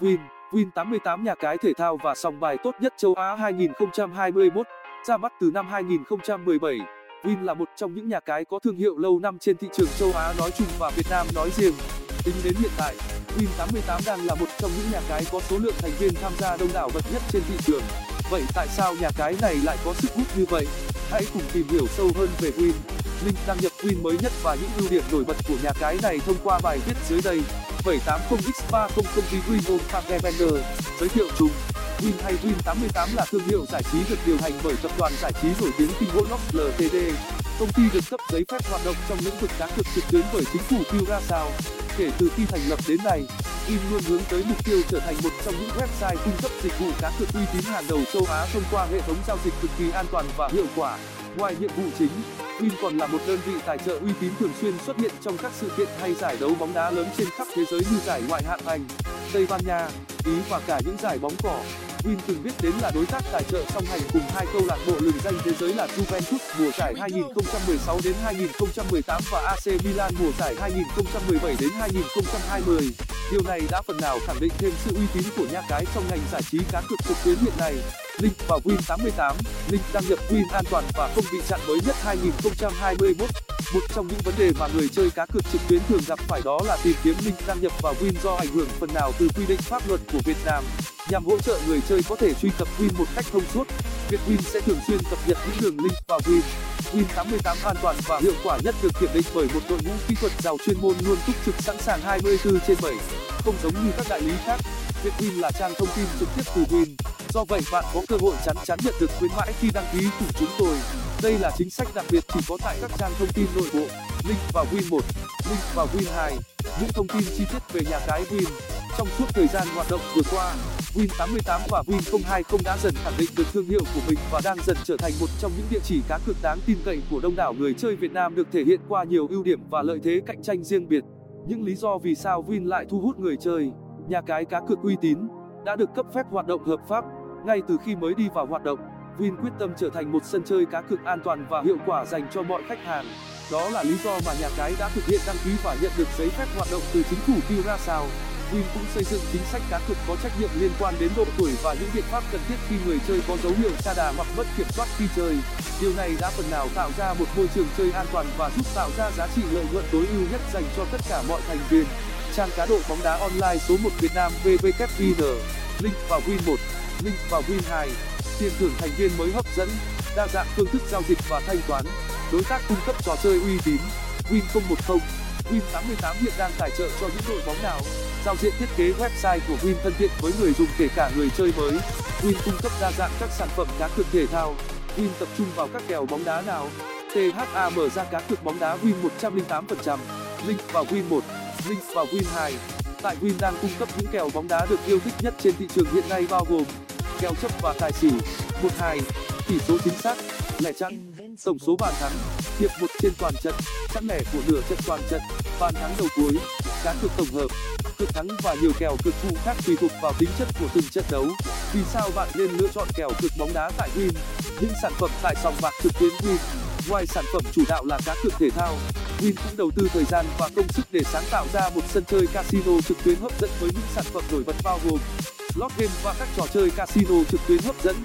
Win Win88 nhà cái thể thao và sòng bài tốt nhất châu Á 2021, ra mắt từ năm 2017. Win là một trong những nhà cái có thương hiệu lâu năm trên thị trường châu Á nói chung và Việt Nam nói riêng. Tính đến hiện tại, Win88 đang là một trong những nhà cái có số lượng thành viên tham gia đông đảo bậc nhất trên thị trường. Vậy tại sao nhà cái này lại có sức hút như vậy? Hãy cùng tìm hiểu sâu hơn về Win. Link đăng nhập Win mới nhất và những ưu điểm nổi bật của nhà cái này thông qua bài viết dưới đây. 780x300 công ty Win Fagerbender giới thiệu chung Win hay Win88 là thương hiệu giải trí được điều hành bởi tập đoàn giải trí nổi tiếng Kingwood Ltd. Công ty được cấp giấy phép hoạt động trong lĩnh vực cá cược trực tuyến bởi chính phủ Curaçao. Kể từ khi thành lập đến nay, Win luôn hướng tới mục tiêu trở thành một trong những website cung cấp dịch vụ cá cược uy tín hàng đầu châu Á thông qua hệ thống giao dịch cực kỳ an toàn và hiệu quả. Ngoài nhiệm vụ chính, Win còn là một đơn vị tài trợ uy tín thường xuyên xuất hiện trong các sự kiện hay giải đấu bóng đá lớn trên khắp thế giới như giải ngoại hạng Anh, Tây Ban Nha, Ý và cả những giải bóng cỏ. Win từng biết đến là đối tác tài trợ song hành cùng hai câu lạc bộ lừng danh thế giới là Juventus mùa giải 2016 đến 2018 và AC Milan mùa giải 2017 đến 2020. Điều này đã phần nào khẳng định thêm sự uy tín của nhà cái trong ngành giải trí cá cược trực tuyến hiện nay. Link vào Win88, link đăng nhập Win an toàn và không bị chặn mới nhất 2021. Một trong những vấn đề mà người chơi cá cược trực tuyến thường gặp phải đó là tìm kiếm link đăng nhập vào Win do ảnh hưởng phần nào từ quy định pháp luật của Việt Nam. Nhằm hỗ trợ người chơi có thể truy cập Win một cách thông suốt, Vietwin sẽ thường xuyên cập nhật những đường link vào Win. Win88 an toàn và hiệu quả nhất được kiểm định bởi một đội ngũ kỹ thuật giàu chuyên môn luôn túc trực sẵn sàng 24 trên 7. Không giống như các đại lý khác, Vietwin là trang thông tin trực tiếp từ Win. Do vậy bạn có cơ hội chắn chắn nhận được khuyến mãi khi đăng ký cùng chúng tôi. Đây là chính sách đặc biệt chỉ có tại các trang thông tin nội bộ. Link vào Win 1, link vào Win 2. Những thông tin chi tiết về nhà cái Win. Trong suốt thời gian hoạt động vừa qua, Win88 và Win020 đã dần khẳng định được thương hiệu của mình và đang dần trở thành một trong những địa chỉ cá cược đáng tin cậy của đông đảo người chơi Việt Nam được thể hiện qua nhiều ưu điểm và lợi thế cạnh tranh riêng biệt. Những lý do vì sao Win lại thu hút người chơi, nhà cái cá cược uy tín, đã được cấp phép hoạt động hợp pháp ngay từ khi mới đi vào hoạt động. Win quyết tâm trở thành một sân chơi cá cược an toàn và hiệu quả dành cho mọi khách hàng. Đó là lý do mà nhà cái đã thực hiện đăng ký và nhận được giấy phép hoạt động từ chính phủ Curaçao. Win cũng xây dựng chính sách cá cược có trách nhiệm liên quan đến độ tuổi và những biện pháp cần thiết khi người chơi có dấu hiệu sa đà hoặc mất kiểm soát khi chơi. Điều này đã phần nào tạo ra một môi trường chơi an toàn và giúp tạo ra giá trị lợi nhuận tối ưu nhất dành cho tất cả mọi thành viên. Trang cá độ bóng đá online số 1 Việt Nam VVKVN, link vào Win 1, link vào Win 2. Tiền thưởng thành viên mới hấp dẫn, đa dạng phương thức giao dịch và thanh toán. Đối tác cung cấp trò chơi uy tín. Win 010 Win88 hiện đang tài trợ cho những đội bóng nào. Giao diện thiết kế website của Win thân thiện với người dùng kể cả người chơi mới. Win cung cấp đa dạng các sản phẩm cá cược thể thao. Win tập trung vào các kèo bóng đá nào? THA mở ra cá cược bóng đá Win 108%. Link vào Win 1, link vào Win 2. Tại Win đang cung cấp những kèo bóng đá được yêu thích nhất trên thị trường hiện nay bao gồm kèo chấp và tài xỉu, 1-2, tỷ số chính xác, lẻ chẵn, tổng số bàn thắng, hiệp một trên toàn trận, chẵn lẻ của nửa trận toàn trận, bàn thắng đầu cuối, cá cược tổng hợp, cược thắng và nhiều kèo cược phụ khác tùy thuộc vào tính chất của từng trận đấu. Vì sao bạn nên lựa chọn kèo cược bóng đá tại Win? Những sản phẩm tại sòng bạc trực tuyến Win. Ngoài sản phẩm chủ đạo là cá cược thể thao, Win cũng đầu tư thời gian và công sức để sáng tạo ra một sân chơi casino trực tuyến hấp dẫn với những sản phẩm nổi bật bao gồm slot game và các trò chơi casino trực tuyến hấp dẫn.